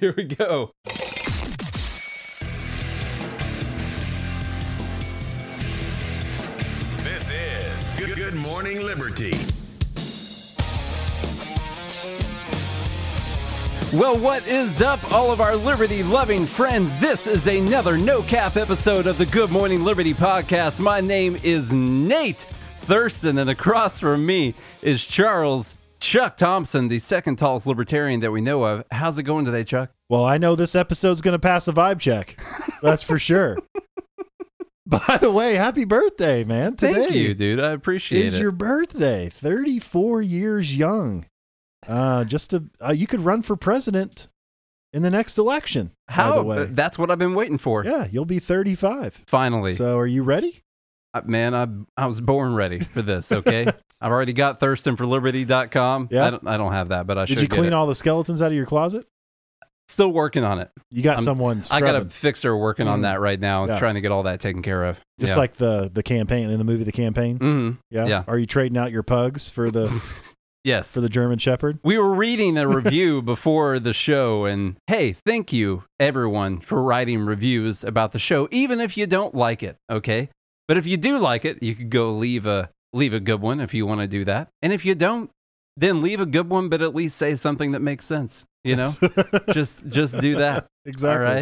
Here we go. This is Good, Good Morning Liberty. Well, what is up, all of our liberty loving friends? This is another no cap episode of the Good Morning Liberty podcast. My name is Nate Thurston, and across from me is Charles Chuck Thompson, the second tallest libertarian that we know of. How's it going today, Chuck? Well, I know this episode's going to pass a vibe check. That's for sure. By the way, happy birthday, man. Today Thank you, dude. I appreciate is it. It's your birthday. 34 years young. Uh, just to, uh, you could run for president in the next election. How? By the way. That's what I've been waiting for. yeah, you'll be 35. Finally. So are you ready? Man, I I was born ready for this, okay? I've already got thirstingforliberty.com. Yeah. I don't, I don't have that, but I should Did you clean it. all the skeletons out of your closet? Still working on it. You got I'm- someone I got a fixer working on Mm. that right now, Yeah. trying to get all that taken care of. just yeah. like the the campaign in the movie The Campaign. hmm Yeah. yeah. Are you trading out your pugs for the Yes. for the German Shepherd? we were reading a review before the show, and hey, thank you everyone for writing reviews about the show, even if you don't like it. Okay, but if you do like it, you could go leave a leave a good one if you want to do that, and if you don't, then leave a good one, but at least say something that makes sense. You know, just just do that. exactly. All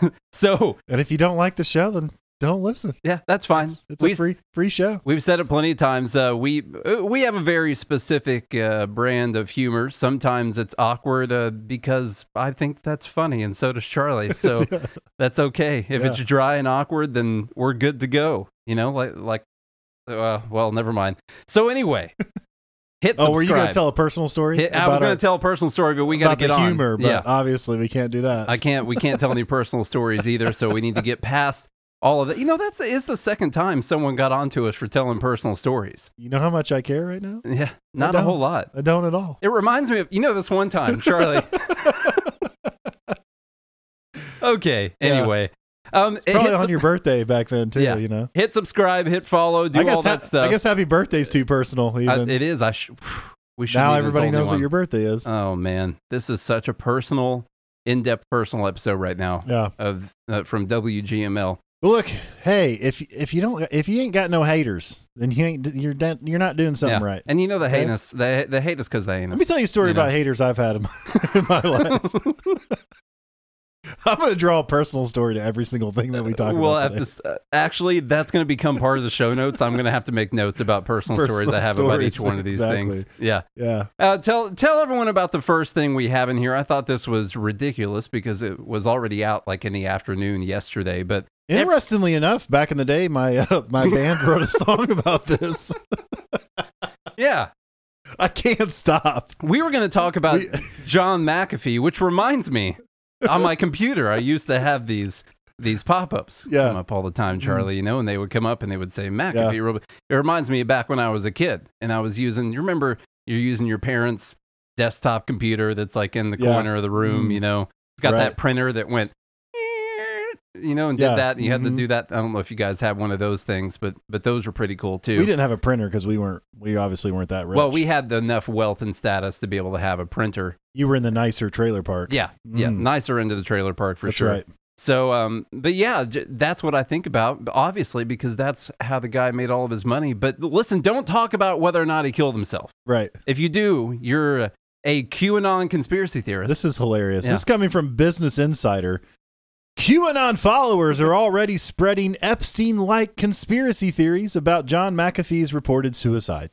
right. so And if you don't like the show, then don't listen. yeah, that's fine. It's, it's We a free free show. We've said it plenty of times. Uh, we uh, we have a very specific uh, brand of humor. Sometimes it's awkward uh, because I think that's funny, and so does Charlie. So that's okay. If Yeah. it's dry and awkward, then we're good to go. You know, like like. Uh, well, never mind. So anyway, hit. oh, were you going to tell a personal story? Hit, I was going to tell a personal story, but we got to get the on. humor, but yeah, obviously we can't do that. I can't. We can't tell any personal stories either. So we need to get past all of that. You know, that's is the second time someone got onto us for telling personal stories. you know how much I care right now? Yeah, not a whole lot. I don't at all. It reminds me of you know this one time, Charlie. okay. Yeah. Anyway, um, It's probably on sub- your birthday back then too. Yeah. You know. hit subscribe, hit follow, do I guess all that ha- stuff. I guess happy birthday's too personal. I- it is. I sh- we should. now everybody knows what your birthday is. Oh man, this is such a personal, in-depth, personal episode right now yeah. of uh, from WGML. Look, hey, if if you don't if you ain't got no haters, then you ain't you're you're not doing something Yeah. right. And you know the hate Okay. us. They they hate us because they ain't. Let me tell you a story You know. about haters I've had in my, in my life. I'm going to draw a personal story to every single thing that we talk we'll about. have to. Uh, actually, that's going to become part of the show notes. I'm going to have to make notes about personal, stories I have about each one of these exactly. things. Yeah. Yeah. Uh, tell tell everyone about the first thing we have in here. I thought this was ridiculous because it was already out like in the afternoon yesterday. But Interestingly enough, back in the day, my uh, my band wrote a song about this. yeah, I can't stop. we were going to talk about We- John McAfee, which reminds me, on my computer, I used to have these these pop-ups Yeah. Mm-hmm. come up all the time, Charlie. You know, and they would come up and they would say McAfee. Robot." It reminds me of back when I was a kid and I was using. You remember you're using your parents' desktop computer that's like in the Yeah. corner of the room. Mhm. You know, it's got Right. that printer that went. You know, and Yeah. did that, and you had to Mhm. do that. I don't know if you guys had one of those things, but but those were pretty cool too. We didn't have a printer because we weren't. We obviously weren't that rich. well, we had enough wealth and status to be able to have a printer. you were in the nicer trailer park. Yeah, yeah, Mm. nicer into the trailer park for that's sure. right. So, um, but yeah, j- that's what I think about, obviously, because that's how the guy made all of his money. But listen, don't talk about whether or not he killed himself. Right. If you do, you're a QAnon conspiracy theorist. This is hilarious. Yeah. This is coming from Business Insider. QAnon followers are already spreading Epstein like conspiracy theories about John McAfee's reported suicide.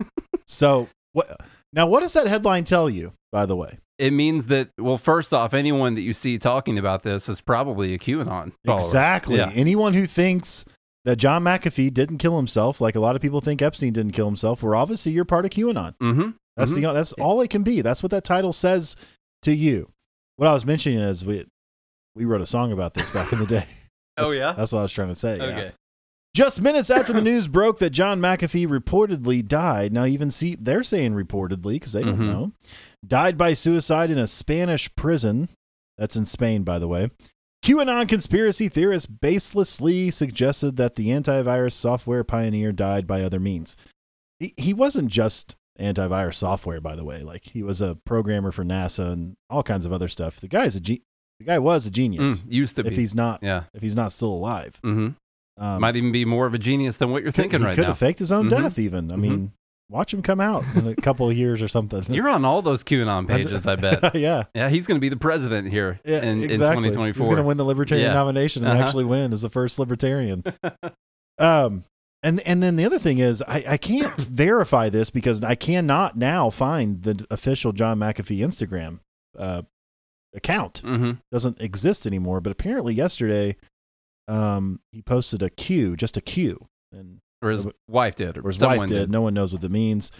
so, what, now what does that headline tell you, by the way? it means that, well, first off, anyone that you see talking about this is probably a QAnon follower. Exactly. Yeah. Anyone who thinks that John McAfee didn't kill himself, like a lot of people think Epstein didn't kill himself, well, obviously you're part of QAnon. Mm-hmm. That's the that's all it can be. That's what that title says to you. What I was mentioning is we we wrote a song about this back in the day. Oh, yeah? that's what I was trying to say. yeah. Okay. Just minutes after the news broke that John McAfee reportedly died. Now, even see, they're saying reportedly because they don't Mhm. know. Died by suicide in a Spanish prison. That's in Spain, by the way. QAnon conspiracy theorists baselessly suggested that the antivirus software pioneer died by other means. He, he wasn't just antivirus software. By the way, like he was a programmer for NASA and all kinds of other stuff. The guy's a ge- the guy was a genius. Mm, used to if be. he's not, yeah. if he's not still alive, hmm um, Might even be more of a genius than what you're could- thinking right could now. Could have faked his own Mhm. death. Even I mean, watch him come out in a couple of years or something. You're on all those QAnon pages, I bet. yeah. Yeah, he's going to be the president here Yeah, in, exactly. in 2024. He's going to win the libertarian Yeah. nomination and Uh-huh. actually win as the first libertarian. um, and and then the other thing is, I, I can't verify this because I cannot now find the official John McAfee Instagram uh, account. hmm Doesn't exist anymore. But apparently yesterday, um, he posted a Q, just a Q, and Or his wife did, or, or his wife did. No one knows what that means.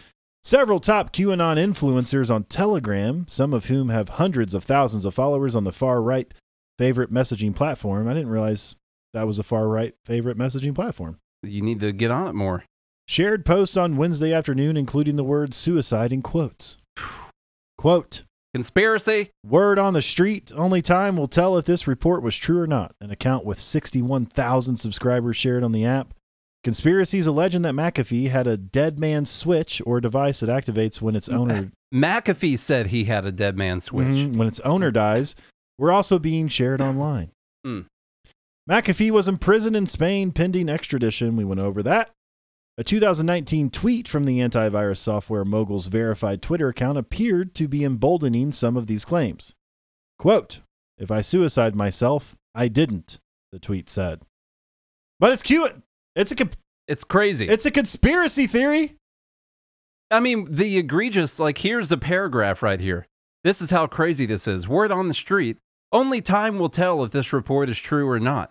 Several top QAnon influencers on Telegram, some of whom have hundreds of thousands of followers on the far right favorite messaging platform. I didn't realize that was a far right favorite messaging platform. You need to get on it more. Shared posts on Wednesday afternoon, including the word suicide in quotes. Quote, Conspiracy? Word on the street, only time will tell if this report was true or not. An account with 61,000 subscribers shared on the app. Conspiracies alleging that McAfee had a dead man switch or device that activates when its owner McAfee said he had a dead man switch. Mhm, when its owner dies were also being shared online. Hmm. McAfee was imprisoned in Spain pending extradition. We went over that. A 2019 tweet from the antivirus software mogul's verified Twitter account appeared to be emboldening some of these claims. Quote, If I suicide myself, I didn't, the tweet said. But it's cute. It's a con- It's crazy. it's a conspiracy theory. I mean, the egregious, like, here's the paragraph right here. This is how crazy this is. Word on the street. Only time will tell if this report is true or not.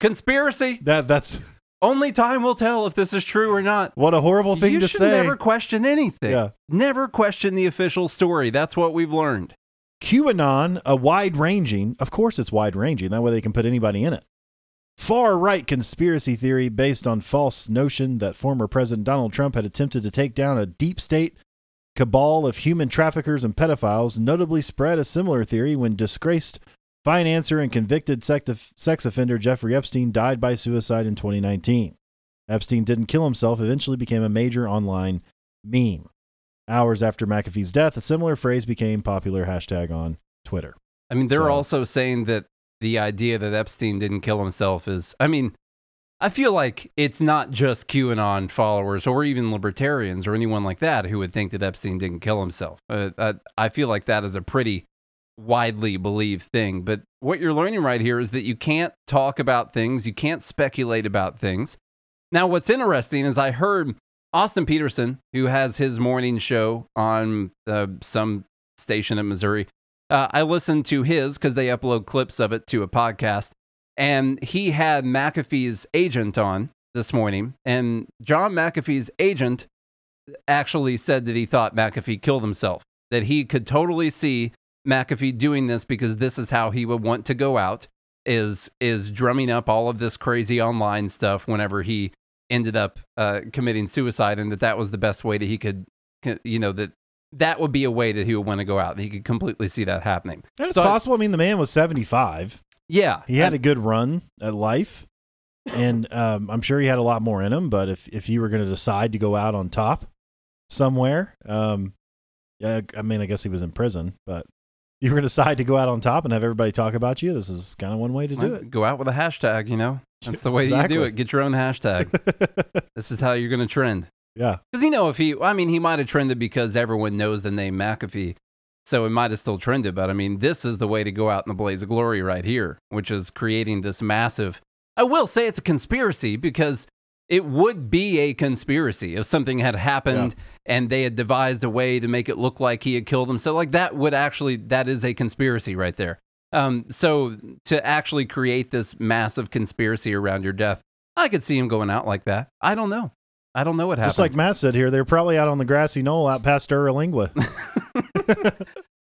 Conspiracy? That that's Only time will tell if this is true or not. what a horrible thing you to should say. never question anything. Yeah. Never question the official story. That's what we've learned. QAnon, a wide ranging, of course it's wide ranging, that way they can put anybody in it. Far right conspiracy theory based on false notion that former President Donald Trump had attempted to take down a deep state cabal of human traffickers and pedophiles, notably spread a similar theory when disgraced financer and convicted sex offender Jeffrey Epstein died by suicide in 2019. Epstein didn't kill himself, eventually became a major online meme. Hours after McAfee's death, a similar phrase became popular hashtag on Twitter. I mean, they're So- also saying that the idea that Epstein didn't kill himself is, I mean, I feel like it's not just QAnon followers or even libertarians or anyone like that who would think that Epstein didn't kill himself. Uh, I, I feel like that is a pretty widely believed thing. But what you're learning right here is that you can't talk about things, you can't speculate about things. Now, what's interesting is I heard Austin Petersen, who has his morning show on uh, some station in Missouri. Uh, I listened to his because they upload clips of it to a podcast, and he had McAfee's agent on this morning, and John McAfee's agent actually said that he thought McAfee killed himself, that he could totally see McAfee doing this because this is how he would want to go out is is drumming up all of this crazy online stuff whenever he ended up uh, committing suicide and that that was the best way that he could you know that that would be a way that he would want to go out he could completely see that happening And it's So I- possible. I mean, the man was 75. yeah He had I- a good run at life. And um, I'm sure he had a lot more in him. But if, if you were going to decide to go out on top somewhere, um, yeah, I mean, I guess he was in prison, but you were going to decide to go out on top and have everybody talk about you. This is kind of one way to do it. go out with a hashtag you know that's the way you do it get your own hashtag this is how you're going to trend yeah. Because you know, if he, I mean, he might have trended because everyone knows the name McAfee, so it might have still trended. But I mean, this is the way to go out in the blaze of glory right here, which is creating this massive. I will say it's a conspiracy because it would be a conspiracy if something had happened and they had devised a way to make it look like he had killed them. So, Like that would actually, that is a conspiracy right there. Um, so to actually create this massive conspiracy around your death, I could see him going out like that. I don't know. I don't know what happened. Just like Matt said here, they're probably out on the grassy knoll out past Uralingua.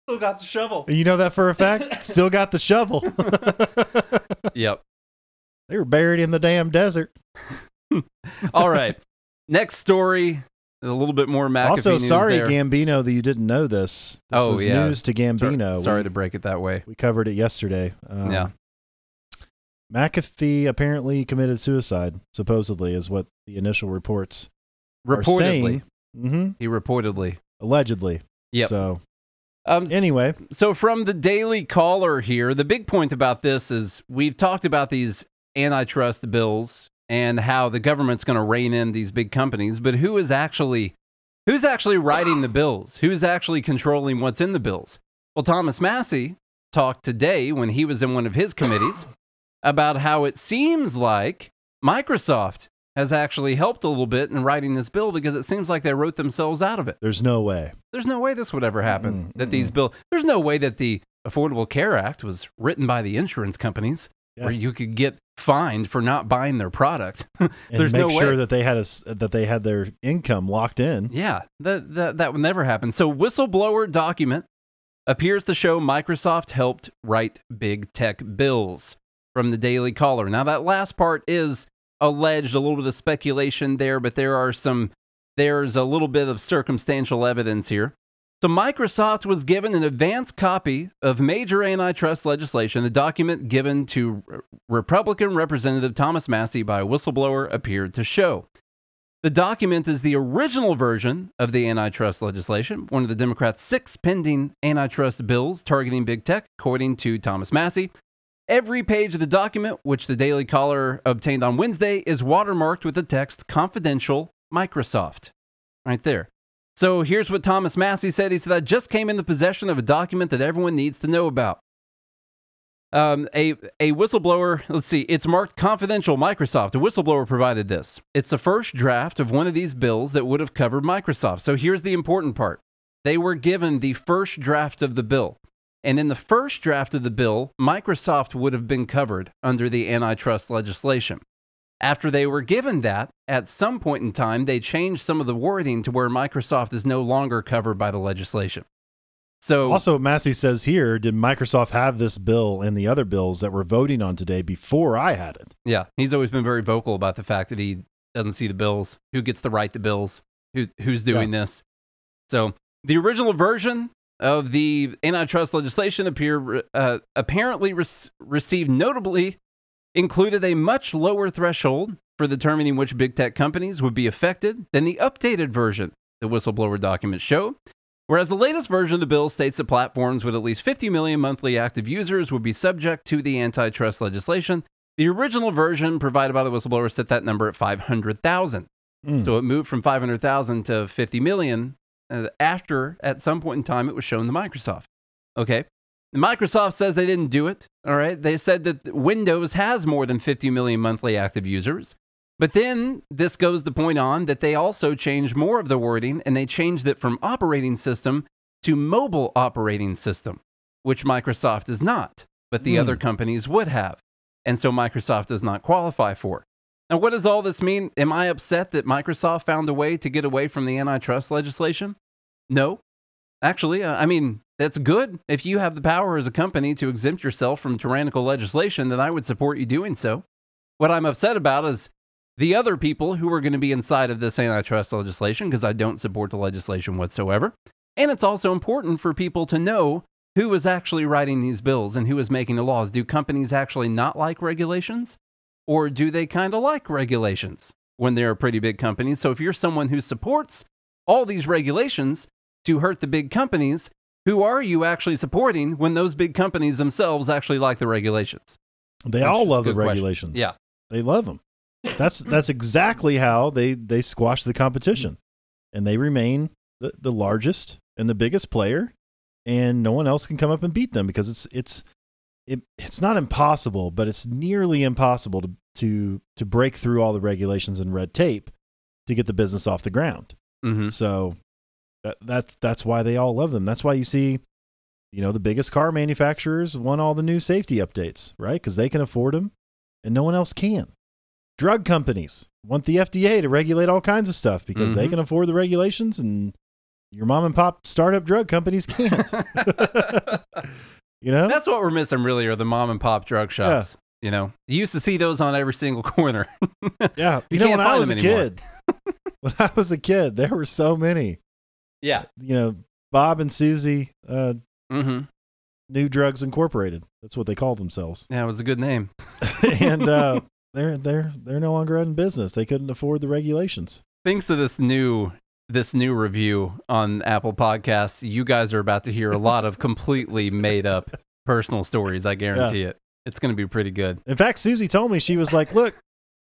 Still got the shovel. you know that for a fact? Still got the shovel. Yep. they were buried in the damn desert. All right. Next story. A little bit more McAfee also, sorry, there. Gambino, that you didn't know this. This Oh, was yeah. news to Gambino. Sorry we, to break it that way. we covered it yesterday. Um, Yeah. McAfee apparently committed suicide, supposedly, is what the initial reports are Reportedly. saying. hmm He reportedly. Allegedly. Yep. So Um, anyway, So, from the Daily Caller here, the big point about this is we've talked about these antitrust bills and how the government's going to rein in these big companies, but who is actually who's actually writing the bills? Who's actually controlling what's in the bills? Well, Thomas Massie talked today when he was in one of his committees about how it seems like Microsoft has actually helped a little bit in writing this bill because it seems like they wrote themselves out of it. there's no way. There's no way this would ever happen. Mm-mm, that these bill. There's no way that the Affordable Care Act was written by the insurance companies, Yeah. where you could get fined for not buying their product. And There's make no sure way. that they had a that they had their income locked in. yeah, that, that that would never happen. So, whistleblower document appears to show Microsoft helped write big tech bills from the Daily Caller. Now, that last part is alleged, a little bit of speculation there, but there are some. There's a little bit of circumstantial evidence here. So, Microsoft was given an advance copy of major antitrust legislation. The document given to Re- Republican Representative Thomas Massie by a whistleblower appeared to show. The document is the original version of the antitrust legislation, one of the Democrats' six pending antitrust bills targeting big tech, according to Thomas Massie. Every page of the document, which the Daily Caller obtained on Wednesday, is watermarked with the text Confidential Microsoft. Right there. So here's what Thomas Massie said. He said, I just came in the possession of a document that everyone needs to know about. Um, a, a whistleblower, let's see, it's marked confidential Microsoft. A whistleblower provided this. It's the first draft of one of these bills that would have covered Microsoft. So here's the important part they were given the first draft of the bill. And in the first draft of the bill, Microsoft would have been covered under the antitrust legislation. After they were given that, at some point in time, they changed some of the wording to where Microsoft is no longer covered by the legislation. So, Also, Massie says here, did Microsoft have this bill and the other bills that we're voting on today before I had it? yeah, he's always been very vocal about the fact that he doesn't see the bills, who gets to write the bills, who, who's doing this. So, the original version of the antitrust legislation appear, uh, apparently rec- received notably included a much lower threshold for determining which big tech companies would be affected than the updated version the whistleblower documents show. Whereas the latest version of the bill states that platforms with at least 50 million monthly active users would be subject to the antitrust legislation, the original version provided by the whistleblower set that number at 500,000. Mm. So it moved from 500,000 to 50 million uh, after, at some point in time, it was shown to Microsoft. Okay. Microsoft says they didn't do it. All right. They said that Windows has more than 50 million monthly active users. But then this goes the point on that they also changed more of the wording and they changed it from operating system to mobile operating system, which Microsoft is not, but the Hmm. other companies would have. And so Microsoft does not qualify for. Now, what does all this mean? Am I upset that Microsoft found a way to get away from the antitrust legislation? No. Actually, uh, I mean, that's good. If you have the power as a company to exempt yourself from tyrannical legislation, then I would support you doing so. What I'm upset about is the other people who are going to be inside of this antitrust legislation because I don't support the legislation whatsoever. And it's also important for people to know who is actually writing these bills and who is making the laws. Do companies actually not like regulations? Or do they kind of like regulations when they're a pretty big company? So if you're someone who supports all these regulations to hurt the big companies, who are you actually supporting when those big companies themselves actually like the regulations? They Which all love the good question. regulations. Yeah. They love them. That's that's exactly how they they squash the competition, and they remain the, the largest and the biggest player, and no one else can come up and beat them because it's it's it, it's not impossible, but it's nearly impossible to to to break through all the regulations and red tape to get the business off the ground. Mm-hmm. So that that's that's why they all love them. That's why you see, you know, the biggest car manufacturers want all the new safety updates, right? Because they can afford them, and no one else can. Drug companies want the FDA to regulate all kinds of stuff because they Mhm. can afford the regulations, and your mom and pop startup drug companies can't. you know, That's what we're missing, really, are the mom and pop drug shops. You know, you used to see those on every single corner. yeah. You You, know, when I was a anymore. kid, when I was a kid, there were so many. Yeah. You know, Bob and Susie, uh, Mm-hmm. New Drugs Incorporated. That's what they called themselves. Yeah, it was a good name. and uh, they're they're they're no longer in business. They couldn't afford the regulations. Thanks to this new this new review on Apple Podcasts, you guys are about to hear a lot of completely made up personal stories. I guarantee it. It's going to be pretty good. In fact, Susie told me she was like, "Look,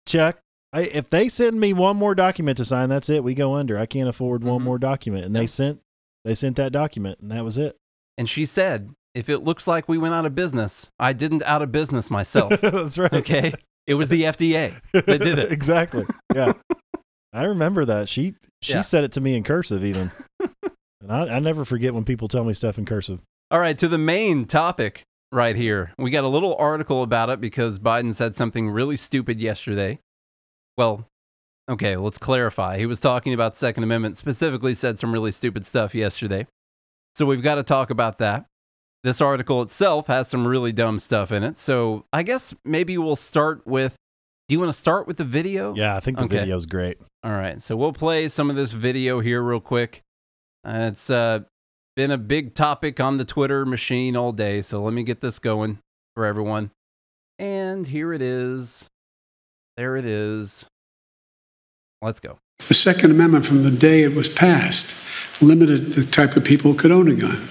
Chuck, I, if they send me one more document to sign, that's it. We go under. I can't afford one Mhm. more document." And they sent they sent that document, and that was it. And she said, if it looks like we went out of business, I didn't out of business myself. that's right. Okay. It was the FDA that did it. exactly. Yeah, I remember that. She she Yeah. said it to me in cursive even, and I, I never forget when people tell me stuff in cursive. All right, to the main topic right here. We got a little article about it because Biden said something really stupid yesterday. Well, okay, let's clarify. He was talking about Second Amendment, specifically said some really stupid stuff yesterday. So we've got to talk about that. This article itself has some really dumb stuff in it. So I guess maybe we'll start with Do you want to start with the video? Yeah, I think the Okay. video's great. All right, so we'll play some of this video here real quick. Uh, it's uh, been a big topic on the Twitter machine all day, so let me get this going for everyone. And here it is. There it is. Let's go. The Second Amendment, from the day it was passed, limited the type of people who could own a gun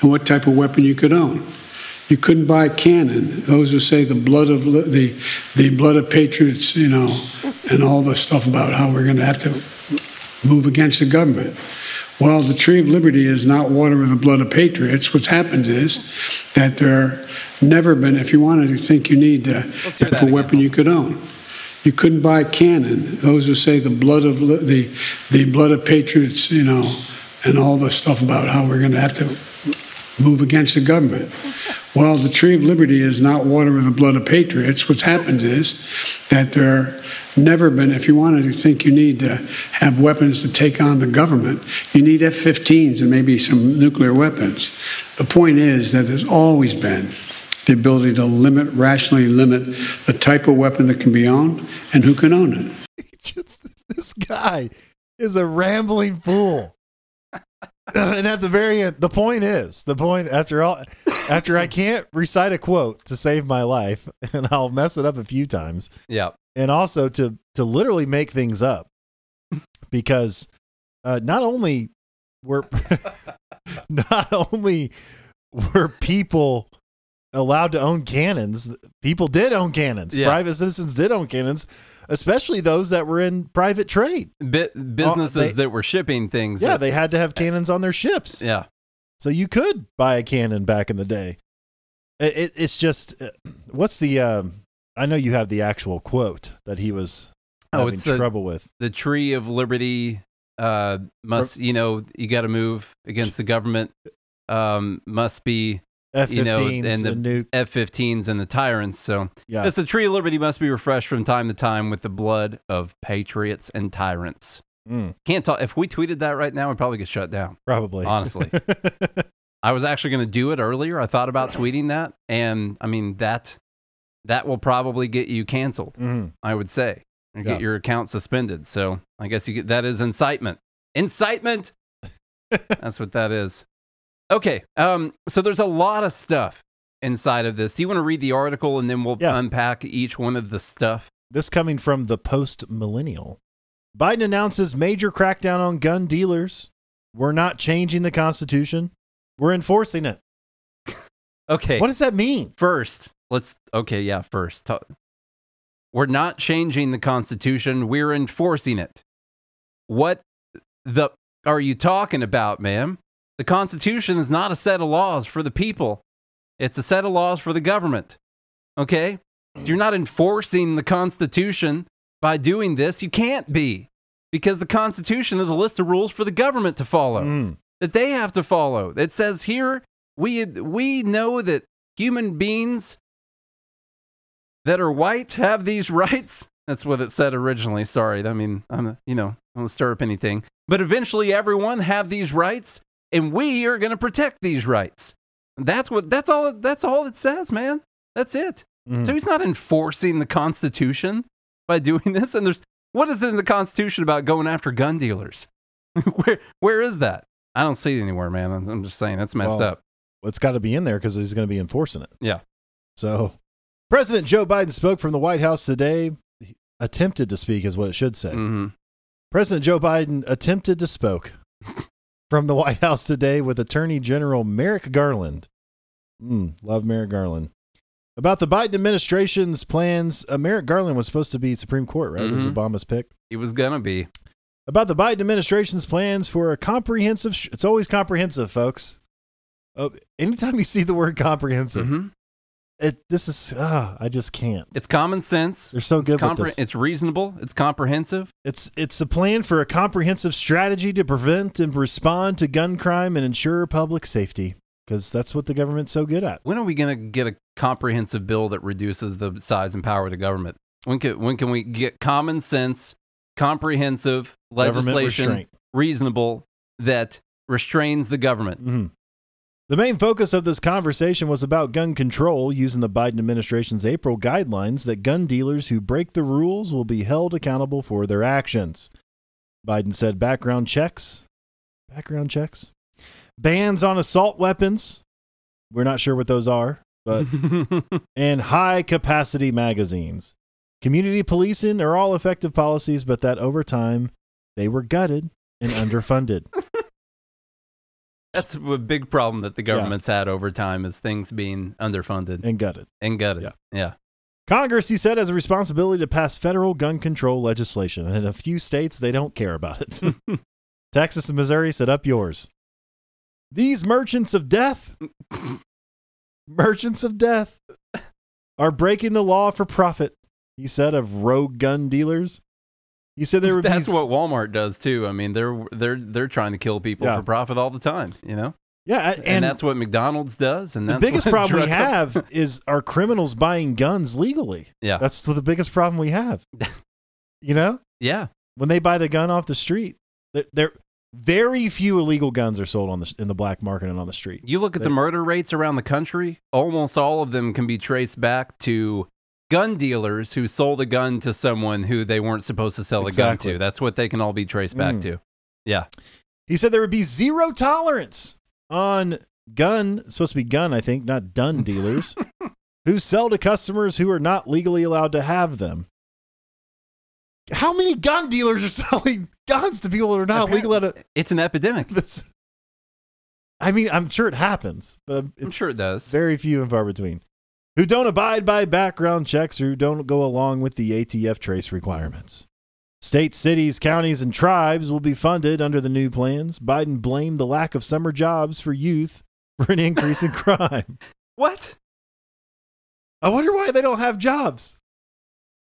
and what type of weapon you could own. You couldn't buy a cannon. Those who say the blood of the the blood of patriots, you know, and all the stuff about how we're going to have to move against the government. Well, the tree of liberty is not water with the blood of patriots. What's happened is that there never been. If you wanted to think you need the type of weapon you could own. You couldn't buy a cannon. Those who say the blood of the the blood of patriots, you know, and all the stuff about how we're going to have to move against the government. Well, the tree of liberty is not water with the blood of patriots. What's happened is that there never been. If you wanted to think you need to have weapons to take on the government, you need F-15s and maybe some nuclear weapons. The point is that there's always been the ability to limit, rationally limit the type of weapon that can be owned and who can own it. Just this guy is a rambling fool. and at the very end, the point is the point after all, after I can't recite a quote to save my life, and I'll mess it up a few times, Yeah. and also to to literally make things up, because uh, not only were not only were people allowed to own cannons, people did own cannons. Yeah. Private citizens did own cannons, especially those that were in private trade. Bit businesses they- that were shipping things. Yeah, that- they had to have cannons on their ships. yeah. So you could buy a cannon back in the day. It, it, it's just, uh, what's the? Um, I know you have the actual quote that he was Oh, having it's the- trouble with. The tree of liberty uh, must, you know, you got to move against the government. Um, must be F-15s you know, and the- and nuke. F-15s and the tyrants. So Yeah, Yes, the tree of liberty must be refreshed from time to time with the blood of patriots and tyrants. Mm, Can't talk. If we tweeted that right now, we'd probably get shut down. probably. Honestly. I was actually going to do it earlier. I thought about tweeting that, and I mean that that will probably get you canceled. Mhm. I would say, and Yeah. get your account suspended. So I guess you get that is incitement. Incitement. That's what that is. Okay. Um. So there's a lot of stuff inside of this. Do you want to read the article and then we'll Yeah. unpack each one of the stuff? This coming from the post millennial. Biden announces major crackdown on gun dealers. We're not changing the Constitution. We're enforcing it. Okay. What does that mean? First, let's okay, yeah, first. We're not changing the constitution, we're enforcing it. What the are you talking about, ma'am? The constitution is not a set of laws for the people. It's a set of laws for the government. Okay? You're not enforcing the constitution by doing this. You can't be. Because the constitution is a list of rules for the government to follow Mm, that they have to follow. It says here we we know that human beings that are white have these rights. That's what it said originally. Sorry, I mean I'm you know I don't stir up anything, but eventually everyone have these rights, and we are going to protect these rights. That's what that's all that's all it says, man. That's it. mm. So he's not enforcing the Constitution by doing this. And there's what is in the Constitution about going after gun dealers? where where is that? I don't see it anywhere, man. I'm, I'm just saying that's messed Well, up. it's got to be in there because he's going to be enforcing it. Yeah. So, President Joe Biden spoke from the White House today. He attempted to speak, is what it should say. hmm President Joe Biden attempted to spoke from the White House today with Attorney General Merrick Garland. Mm, love Merrick Garland. About the Biden administration's plans, uh, Merrick Garland was supposed to be Supreme Court, right? This is Mhm. Obama's pick. He was gonna be. About the Biden administration's plans for a comprehensive, sh- it's always comprehensive, folks. Oh, anytime you see the word comprehensive, Mhm. It, this is, ah, I just can't. It's common sense. They're so good it's, with this. it's reasonable. It's comprehensive. It's it's a plan for a comprehensive strategy to prevent and respond to gun crime and ensure public safety because that's what the government's so good at. When are we gonna get a comprehensive bill that reduces the size and power of the government? When can when can we get common sense, comprehensive legislation, reasonable that restrains the government? Mhm. The main focus of this conversation was about gun control using the Biden administration's April guidelines that gun dealers who break the rules will be held accountable for their actions. Biden said background checks, background checks, bans on assault weapons. We're not sure what those are, but and high capacity magazines. Community policing are all effective policies, but that over time they were gutted and underfunded. That's a big problem that the government's had over time is things being underfunded and gutted. and gutted. Yeah. yeah. Congress, he said, has a responsibility to pass federal gun control legislation. And in a few states, they don't care about it. Texas and Missouri said, up yours. These merchants of death, merchants of death, are breaking the law for profit, he said, of rogue gun dealers. He said there would That's be. what Walmart does too. I mean, they're they're they're trying to kill people Yeah. for profit all the time, you know. yeah, And, and, that's what McDonald's does. And the biggest problem we have is are criminals buying guns legally. Yeah, That's the biggest problem we have. you know? yeah. when they buy the gun off the street, there, there very few illegal guns are sold on the in the black market and on the street. You look at the murder rates around the country. Almost all of them can be traced back to gun dealers who sold a gun to someone who they weren't supposed to sell a gun to. That's what they can all be traced back Mm. to. Yeah. He said there would be zero tolerance on gun, supposed to be gun, I think, not dun dealers, who sell to customers who are not legally allowed to have them. How many gun dealers are selling guns to people that are not legal to? It's an epidemic. That's, I mean, I'm sure it happens, but it's I'm sure it does. very few and far between. Who don't abide by background checks or who don't go along with the ATF trace requirements. States, cities, counties, and tribes will be funded under the new plans. Biden blamed the lack of summer jobs for youth for an increase in crime. What? I wonder why they don't have jobs.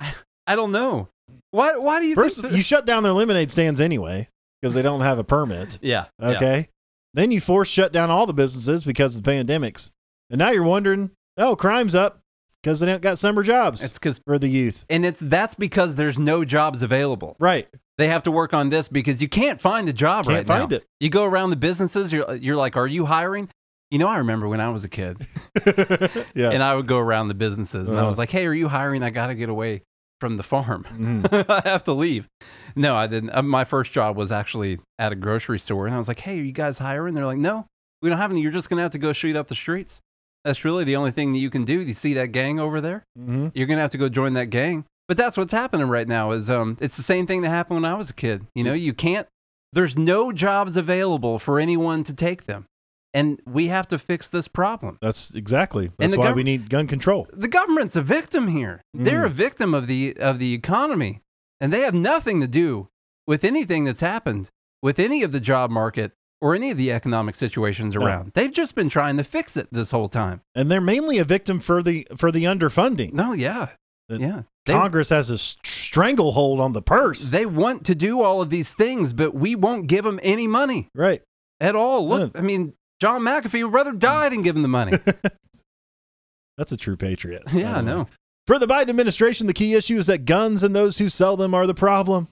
I don't know. Why? Why do you First, that- you shut down their lemonade stands anyway because they don't have a permit. yeah. yeah. Okay. Then you force shut down all the businesses because of the pandemics. And now you're wondering, oh, crime's up because they don't got summer jobs It's because, for the youth. and it's that's because there's no jobs available. Right. They have to work on this because you can't find the job Can't right find now. it. You go around the businesses. You're you're like, are you hiring? You know, I remember when I was a kid, yeah. and I would go around the businesses, and I Uh-huh. was like, "Hey, are you hiring? I got to get away from the farm. Mhm. I have to leave." No, I didn't. Uh, My first job was actually at a grocery store, and I was like, "Hey, are you guys hiring?" They're like, "No, we don't have any. You're just gonna have to go shoot up the streets. That's really the only thing that you can do. You see that gang over there? Mhm. You're gonna have to go join that gang." But that's what's happening right now. Is um, it's the same thing that happened when I was a kid. You know, you can't. There's no jobs available for anyone to take them, and we have to fix this problem. That's exactly. That's why gov- we need gun control. the government's a victim here. They're a victim of the of the economy, and they have nothing to do with anything that's happened with any of the job market or any of the economic situations No. around. They've just been trying to fix it this whole time. And they're mainly a victim for the for the underfunding. No, yeah, The yeah. They, Congress has a stranglehold on the purse. they want to do all of these things, but we won't give them any money right. at all. Look, Yeah. I mean, John McAfee would rather die than give them the money. That's a true patriot. yeah, I know. For the Biden administration, the key issue is that guns and those who sell them are the problem,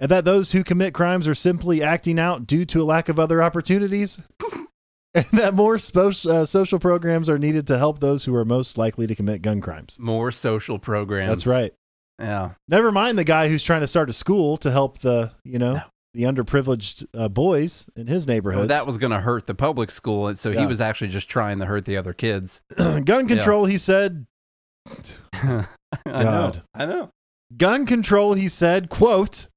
and that those who commit crimes are simply acting out due to a lack of other opportunities, and that more spo- uh, social programs are needed to help those who are most likely to commit gun crimes. More social programs. That's right. Yeah. Never mind the guy who's trying to start a school to help the you know No. the underprivileged uh, boys in his Well, neighborhood. that was going to hurt the public school, and so Yeah. he was actually just trying to hurt the other kids. gun control. He said. I know. I know. Gun control. He said. Quote.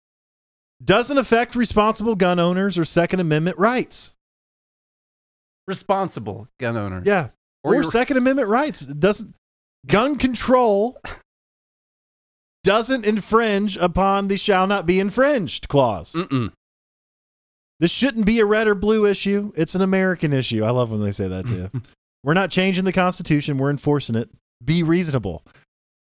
Doesn't affect responsible gun owners or Second Amendment rights. Responsible gun owners. Yeah. Or, Or Second Amendment rights. It doesn't gun control doesn't infringe upon the shall not be infringed clause. Mm-mm. This shouldn't be a red or blue issue. It's an American issue. I love when they say that too. we're not changing the Constitution. We're enforcing it. Be reasonable.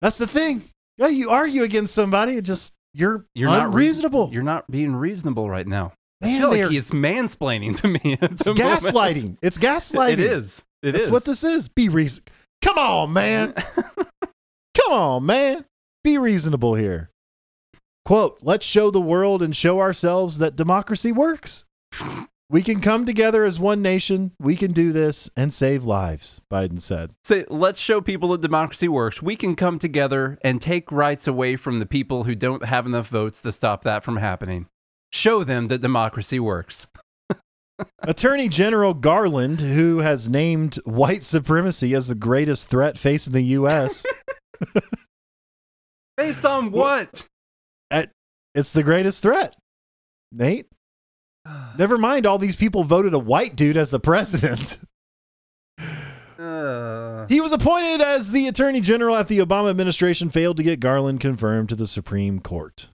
That's the thing. Yeah, you argue against somebody, it just you're, You're not rea- unreasonable. You're not being reasonable right now. I Man, feel like he's mansplaining to me. it's the moment. gaslighting. It's gaslighting. It is. It That's is. what this is. Be reason. Come on, man. Come on, man. Be reasonable here. Quote, let's show the world and show ourselves that democracy works. We can come together as one nation. We can do this and save lives, Biden said. Say, let's show people that democracy works. We can come together and take rights away from the people who don't have enough votes to stop that from happening. Show them that democracy works. Attorney General Garland, who has named white supremacy as the greatest threat facing the U.S., Based on what? it's the greatest threat. Nate? Never mind, all these people voted a white dude as the president. Uh, He was appointed as the Attorney General after the Obama administration failed to get Garland confirmed to the Supreme Court.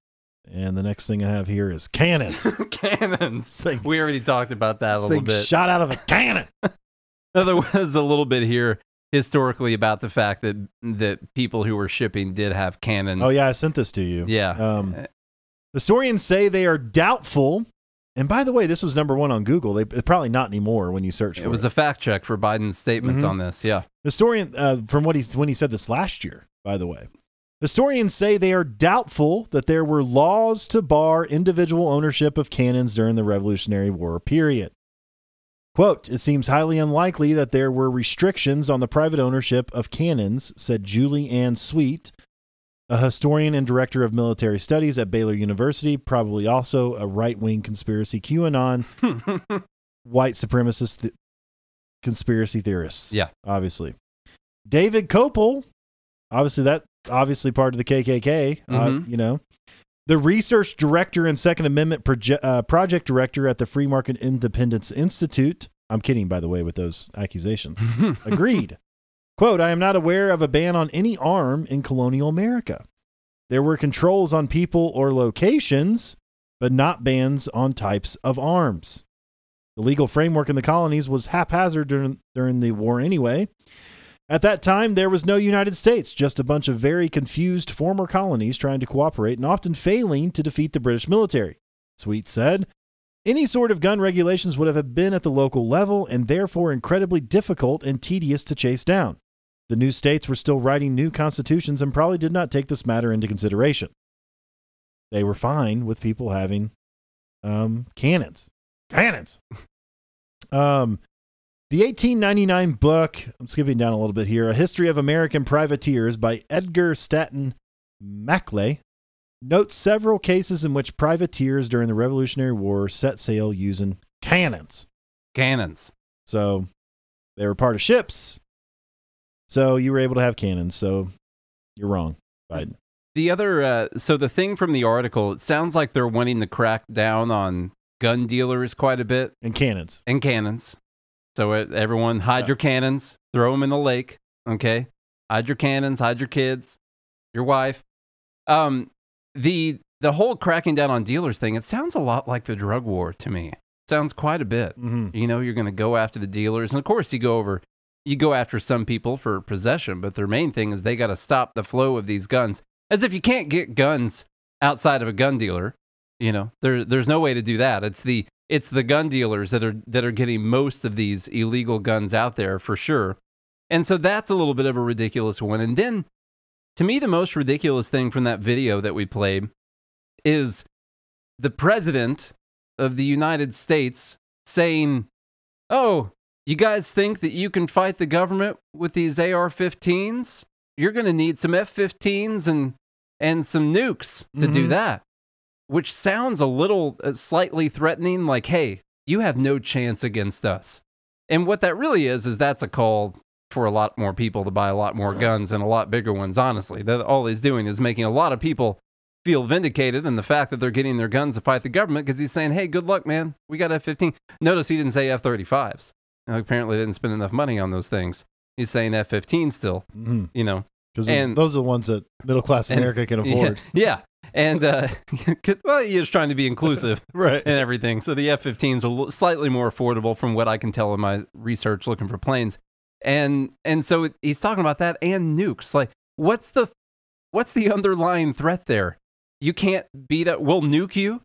And the next thing I have here is cannons. cannons. Thing- We already talked about that a little bit. shot out of a cannon. Now, there was a little bit here historically about the fact that that people who were shipping did have cannons. Oh yeah, I sent this to you. Yeah. Um, historians say they are doubtful. And by the way, this was number one on Google. They probably not anymore when you search for it was it. a fact check for Biden's statements Mhm. on this. Yeah. Historian uh, from what he when he said this last year. By the way, historians say they are doubtful that there were laws to bar individual ownership of cannons during the Revolutionary War period. Quote, it seems highly unlikely that there were restrictions on the private ownership of cannons, said Julie Ann Sweet, a historian and director of military studies at Baylor University, probably also a right wing conspiracy QAnon, white supremacist th- conspiracy theorists. Yeah. Obviously. David Kopel, obviously, that obviously part of the KKK, uh, Mhm. you know, the research director and Second Amendment proje- uh, project director at the Free Market Independence Institute. I'm kidding, by the way, with those accusations. Agreed. Quote, I am not aware of a ban on any arm in colonial America. There were controls on people or locations, but not bans on types of arms. The legal framework in the colonies was haphazard during, during the war anyway. At that time, there was no United States, just a bunch of very confused former colonies trying to cooperate and often failing to defeat the British military. Sweet said, any sort of gun regulations would have been at the local level and therefore incredibly difficult and tedious to chase down. The new states were still writing new constitutions and probably did not take this matter into consideration. They were fine with people having um, cannons. Cannons. Um, the 1899 book, I'm skipping down a little bit here, A History of American Privateers by Edgar Stanton Maclay, notes several cases in which privateers during the Revolutionary War set sail using cannons. cannons. So they were part of ships. So you were able to have cannons. So you're wrong, Biden. The other, uh, so the thing from the article, it sounds like they're wanting to crack down on gun dealers quite a bit And cannons. and cannons. So everyone, hide Yeah. your cannons, throw them in the lake. Okay, hide your cannons, hide your kids, your wife. Um, the the whole cracking down on dealers thing, it sounds a lot like the drug war to me. Sounds quite a bit. hmm You know, you're going to go after the dealers, and of course, you go over, you go after some people for possession, but their main thing is they got to stop the flow of these guns. As if you can't get guns outside of a gun dealer. You know, there there's no way to do that. It's the it's the gun dealers that are that are getting most of these illegal guns out there for sure. And so that's a little bit of a ridiculous one. And then to me the most ridiculous thing from that video that we played is the president of the United States saying, "Oh, you guys think that you can fight the government with these AR-15s? You're going to need some F-15s and and some nukes to do Mhm. that." Which sounds a little uh, slightly threatening like, "Hey, you have no chance against us." And what that really is is that's a call for a lot more people to buy a lot more guns and a lot bigger ones, honestly. That all he's doing is making a lot of people feel vindicated in the fact that they're getting their guns to fight the government because he's saying, hey, good luck, man. We got F 15. Notice he didn't say F 35s. Apparently, they didn't spend enough money on those things. He's saying F 15 still, Because you know. because those are the ones that middle class and- America can afford. Yeah. yeah. And, uh, well, he's trying to be inclusive Right. and everything. So the F 15s are slightly more affordable from what I can tell in my research looking for planes. And and so he's talking about that and nukes. Like, what's the what's the underlying threat there? You can't beat it. We'll nuke you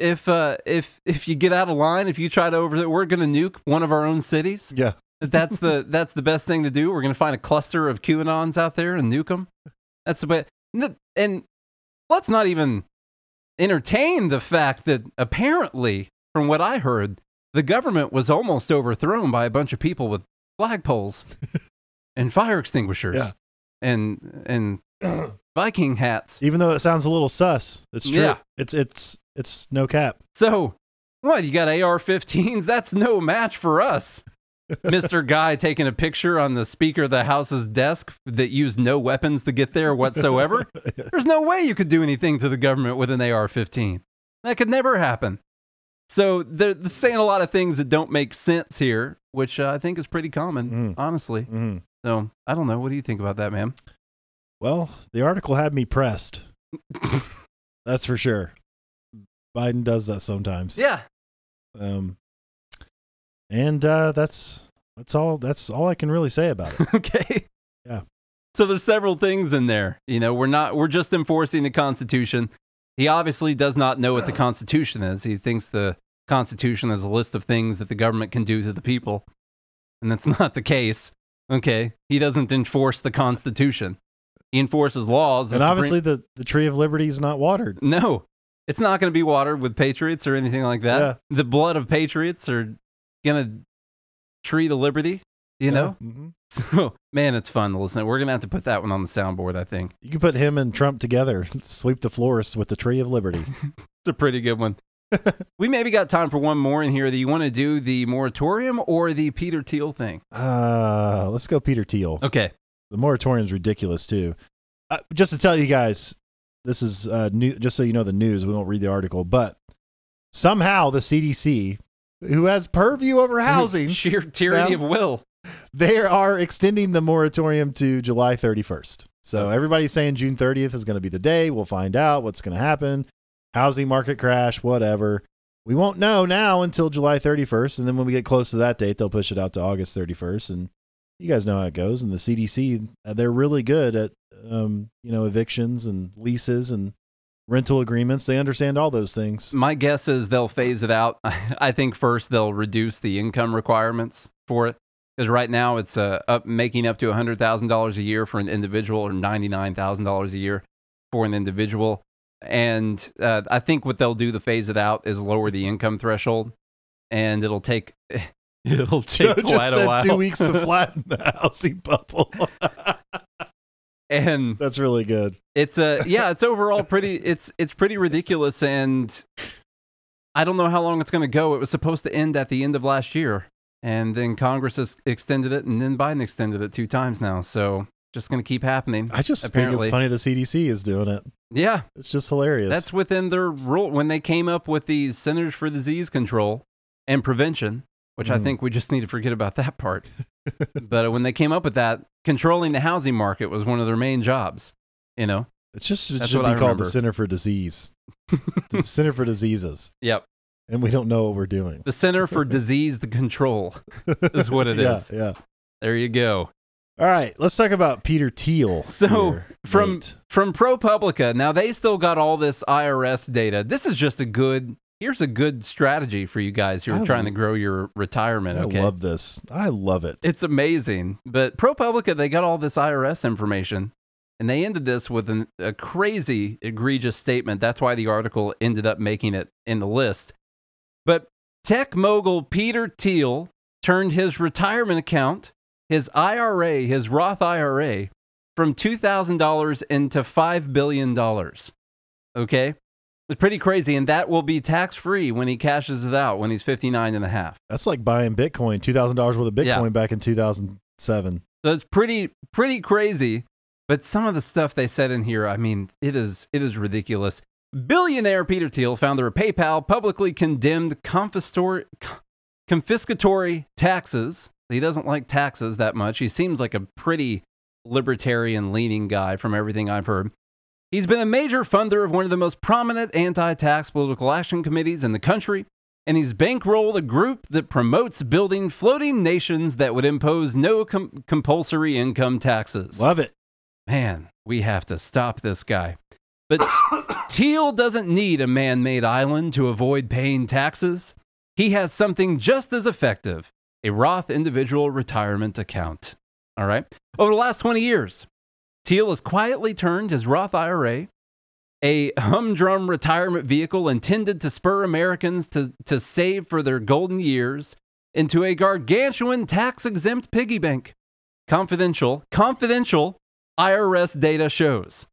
if uh, if if you get out of line. If you try to over, we're going to nuke one of our own cities. Yeah. That's the that's the best thing to do. We're going to find a cluster of QAnons out there and nuke them. That's the way. And let's not even entertain the fact that apparently, from what I heard, the government was almost overthrown by a bunch of people with flagpoles and fire extinguishers Yeah. and and Viking hats. Even though it sounds a little sus, it's true. Yeah. It's it's it's no cap. So, what? You got AR-15s? That's no match for us. Mr. Guy taking a picture on the Speaker of the House's desk that used no weapons to get there whatsoever. There's no way you could do anything to the government with an AR 15. That could never happen. So they're, they're saying a lot of things that don't make sense here, which uh, I think is pretty common, Mm. honestly. Mhm. So I don't know. What do you think about that, man? Well, the article had me pressed. That's for sure. Biden does that sometimes. Yeah. Um, and uh, that's that's all. That's all I can really say about it. okay. Yeah. So there's several things in there. You know, we're not we're just enforcing the Constitution. He obviously does not know what the Constitution is. He thinks the Constitution is a list of things that the government can do to the people. And that's not the case. Okay. He doesn't enforce the Constitution. He enforces laws. And Supreme- obviously, the the tree of liberty is not watered. no, it's not going to be watered with patriots or anything like that. Yeah. The blood of patriots are going to tree the liberty, you know? Mhm. So, man, it's fun to listen. We're going to have to put that one on the soundboard, I think. you can put him and Trump together, sweep the floors with the tree of liberty. It's a pretty good one. we maybe got time for one more in here. Do you want to do the moratorium or the Peter Thiel thing? Uh, let's go, Peter Thiel. Okay. The moratorium's ridiculous too. Uh, just to tell you guys, this is uh, new. Just so you know the news, we won't read the article, but somehow the CDC, who has purview over housing, Sheer tyranny Them. of will. they are extending the moratorium to July 31st. So Okay. everybody's saying June 30th is going to be the day. We'll find out what's going to happen. Housing market crash, whatever. We won't know now until July 31st. And then when we get close to that date, they'll push it out to August 31st. And you guys know how it goes. And the CDC, uh, they're really good at, um, you know, evictions and leases and rental agreements. They understand all those things. My guess is they'll phase it out. I think first they'll reduce the income requirements for it. Because right now it's uh, up making up to $100,000 a year for an individual or $99,000 a year for an individual. And uh, I think what they'll do to phase it out is lower the income threshold. And it'll take it'll Joe take just quite a said while. two weeks to flatten the housing bubble. And That's really good. it's a yeah it's overall pretty it's it's pretty ridiculous and i don't know how long it's going to go it was supposed to end at the end of last year and then congress has extended it and then biden extended it two times now so just going to keep happening I just Apparently. think it's funny the CDC is doing it. yeah It's just hilarious. that's within their rule when they came up with the centers for disease control and prevention which i Mm. think we just need to forget about that part but when they came up with that controlling the housing market was one of their main jobs you know It's just it should be called the Center for Disease. the Center for Diseases, yep and we don't know what we're doing. the center for disease the control is what it yeah, is. Yeah. There you go. All right, let's talk about Peter Thiel. So, here, from Nate. from ProPublica, now they still got all this IRS data. This is just a good. Here's a good strategy for you guys who are I trying to grow your retirement. Okay? I love this. I love it. it's amazing. But ProPublica, they got all this IRS information, and they ended this with an, a crazy, egregious statement. That's why the article ended up making it in the list. But tech mogul Peter Thiel turned his retirement account, his IRA, his Roth IRA, from $2,000 into $5 billion. Okay? It's pretty crazy. And that will be tax free when he cashes it out when he's 59 and a half. That's like buying Bitcoin, two thousand dollars worth of Bitcoin Yeah. back in two thousand seven. So it's pretty, pretty crazy. But some of the stuff they said in here, I mean, it is it is ridiculous. Billionaire Peter Thiel, founder of PayPal, publicly condemned confiscatory, confiscatory taxes. He doesn't like taxes that much. He seems like a pretty libertarian leaning guy from everything I've heard. He's been a major funder of one of the most prominent anti tax political action committees in the country, and he's bankrolled a group that promotes building floating nations that would impose no com- compulsory income taxes. Love it. Man, we have to stop this guy. But Thiel doesn't need a man made island to avoid paying taxes. He has something just as effective a Roth individual retirement account. All right. Over the last 20 years, Thiel has quietly turned his Roth IRA, a humdrum retirement vehicle intended to spur Americans to, to save for their golden years, into a gargantuan tax exempt piggy bank. Confidential, confidential IRS data shows.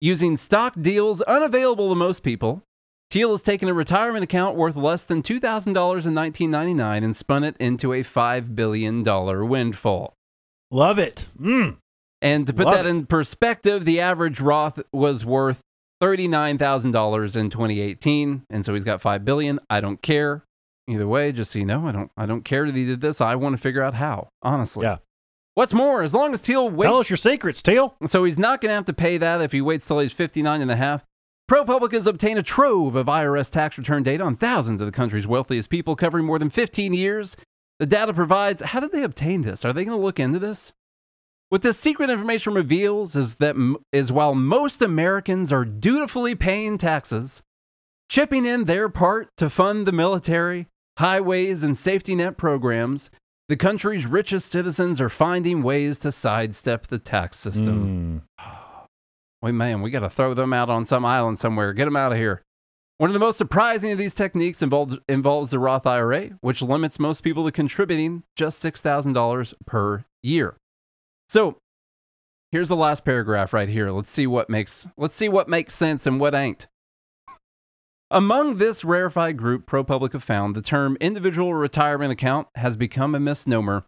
Using stock deals unavailable to most people, Thiel has taken a retirement account worth less than $2,000 in 1999 and spun it into a $5 billion windfall. Love it. Mm. And to put Love that it. in perspective, the average Roth was worth $39,000 in 2018, and so he's got 5 billion. I don't care. Either way, just so you know, I don't I don't care that he did this. I want to figure out how, honestly. Yeah. What's more, as long as Thiel waits Tell us your secrets, Thiel. so he's not going to have to pay that if he waits till he's 59 and a half. ProPublica's obtained a trove of IRS tax return data on thousands of the country's wealthiest people covering more than 15 years. The data provides how did they obtain this? Are they going to look into this? What this secret information reveals is that m- is while most Americans are dutifully paying taxes, chipping in their part to fund the military, highways, and safety net programs, the country's richest citizens are finding ways to sidestep the tax system. Mm. Wait, man, we got to throw them out on some island somewhere. Get them out of here. One of the most surprising of these techniques involves, involves the Roth IRA, which limits most people to contributing just $6,000 per year. So, here's the last paragraph right here. Let's see what makes let's see what makes sense and what ain't. Among this rarefied group, ProPublica found the term individual retirement account has become a misnomer.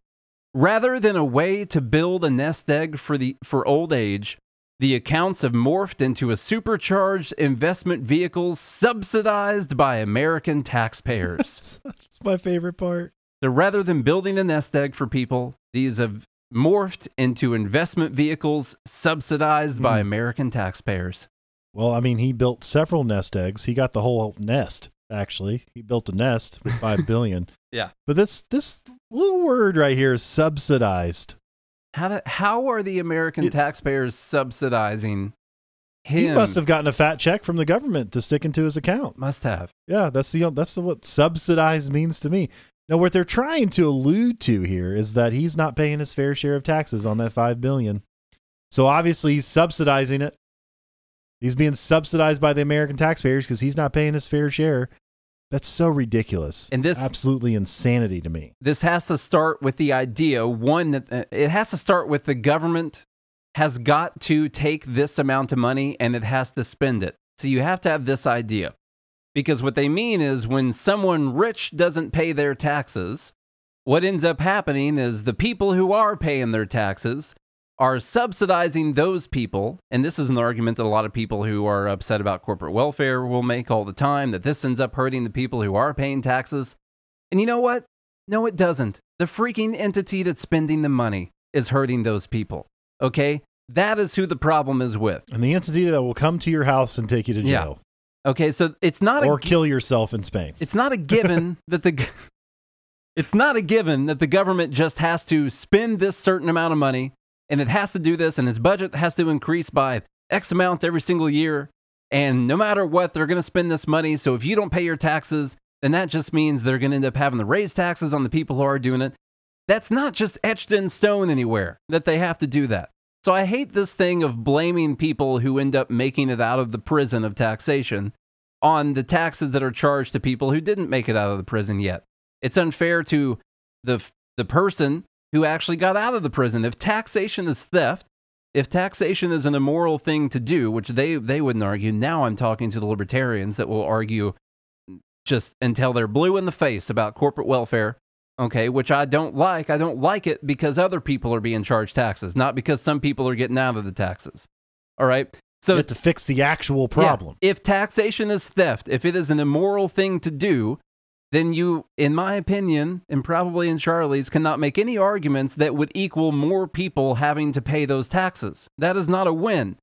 Rather than a way to build a nest egg for the for old age, the accounts have morphed into a supercharged investment vehicle subsidized by American taxpayers. That's my favorite part. so rather than building a nest egg for people, these have morphed into investment vehicles subsidized by Hmm. American taxpayers. Well, I mean, he built several nest eggs. He got the whole nest. Actually, he built a nest with five billion. Yeah. But this this little word right here is subsidized. How do, how are the American It's- taxpayers subsidizing him? He must have gotten a fat check from the government to stick into his account. Must have. Yeah, that's the that's the, what subsidized means to me. Now, what they're trying to allude to here is that he's not paying his fair share of taxes on that five billion. So obviously, he's subsidizing it. He's being subsidized by the American taxpayers because he's not paying his fair share. That's so ridiculous And this- absolutely insanity to me. this has to start with the idea one that uh, it has to start with the government has got to take this amount of money and it has to spend it. So you have to have this idea. Because what they mean is when someone rich doesn't pay their taxes, what ends up happening is the people who are paying their taxes are subsidizing those people. And this is an argument that a lot of people who are upset about corporate welfare will make all the time that this ends up hurting the people who are paying taxes. And you know what? No, it doesn't. The freaking entity that's spending the money is hurting those people. Okay? That is who the problem is with. And the entity that will come to your house and take you to Yeah. jail Okay, so it's not or a kill yourself in Spain. it's not a given that the it's not a given that the government just has to spend this certain amount of money and it has to do this and its budget has to increase by x amount every single year and no matter what they're going to spend this money. So if you don't pay your taxes then that just means they're going to end up having to raise taxes on the people who are doing it. That's not just etched in stone anywhere that they have to do that so i hate this thing of blaming people who end up making it out of the prison of taxation on the taxes that are charged to people who didn't make it out of the prison yet. It's unfair to the the person who actually got out of the prison. If taxation is theft, if taxation is an immoral thing to do, which they they wouldn't argue. Now I'm talking to the libertarians that will argue just until they're blue in the face about corporate welfare okay, which I don't like. I don't like it because other people are being charged taxes, not because some people are getting out of the taxes. All right. So You have to fix the actual problem. yeah, if taxation is theft, if it is an immoral thing to do, then you, in my opinion, and probably in Charlie's, cannot make any arguments that would equal more people having to pay those taxes. That is not a win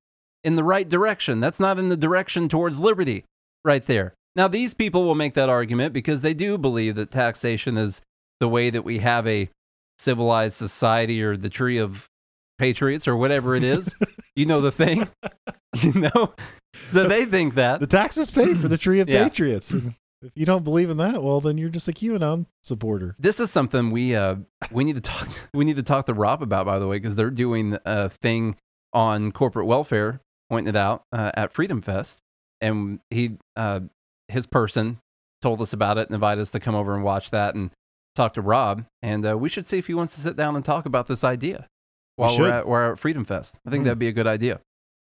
in the right direction. That's not in the direction towards liberty right there. Now, these people will make that argument because they do believe that taxation is the way that we have a civilized society or the tree of patriots or whatever it is. you know the thing, you know? So they think that. The taxes pay for the tree of Yeah. patriots. If you don't believe in that, well, then you're just a QAnon supporter. This is something we uh we need to talk we need to talk to Rob about by the way because they're doing a thing on corporate welfare pointing it out uh, at Freedom Fest and he uh his person told us about it and invited us to come over and watch that and talk to Rob and uh, we should see if he wants to sit down and talk about this idea while should. we're at we're at Freedom Fest. I think Hmm. that'd be a good idea.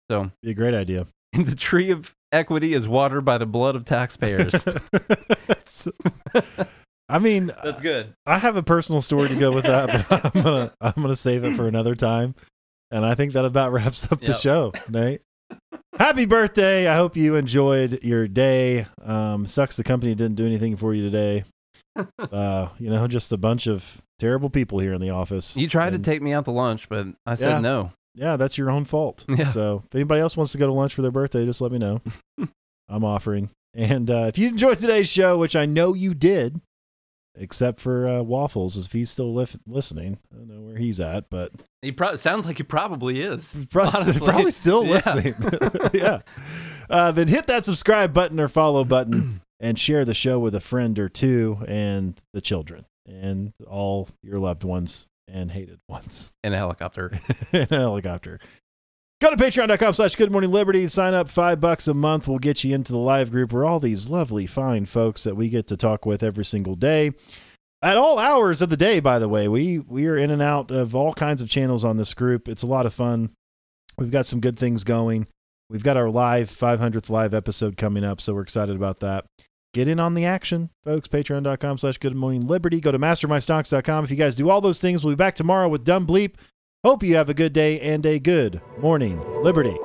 So Be a great idea. the tree of equity is watered by the blood of taxpayers. It's- I mean, that's good. I have a personal story to go with that, but I'm gonna I'm gonna save it for another time. And I think that about wraps up the show, Nate. Happy birthday! I hope you enjoyed your day. Um, sucks the company didn't do anything for you today. Uh, you know, just a bunch of terrible people here in the office. You tried And, to take me out to lunch, but I said Yeah. no. Yeah, that's your own fault. Yeah. So if anybody else wants to go to lunch for their birthday, just let me know. I'm offering. And uh, if you enjoyed today's show, which I know you did, except for uh, Waffles, if he's still lif- listening, I don't know where he's at, but He pro- sounds like he probably is. probably, probably still Yeah. listening. yeah. Uh, then hit that subscribe button or follow button and share the show with a friend or two and the children and all your loved ones and hated ones. In a helicopter. in a helicopter. Go to patreon.com slash good morning liberty. Sign up five bucks a month. We'll get you into the live group where all these lovely, fine folks that we get to talk with every single day. At all hours of the day, by the way. We we are in and out of all kinds of channels on this group. It's a lot of fun. We've got some good things going. We've got our live 500th live episode coming up, so we're excited about that. Get in on the action, folks. Patreon.com slash good morning liberty. Go to mastermystocks.com. If you guys do all those things, we'll be back tomorrow with Dumb Bleep. Hope you have a good day and a good morning, Liberty.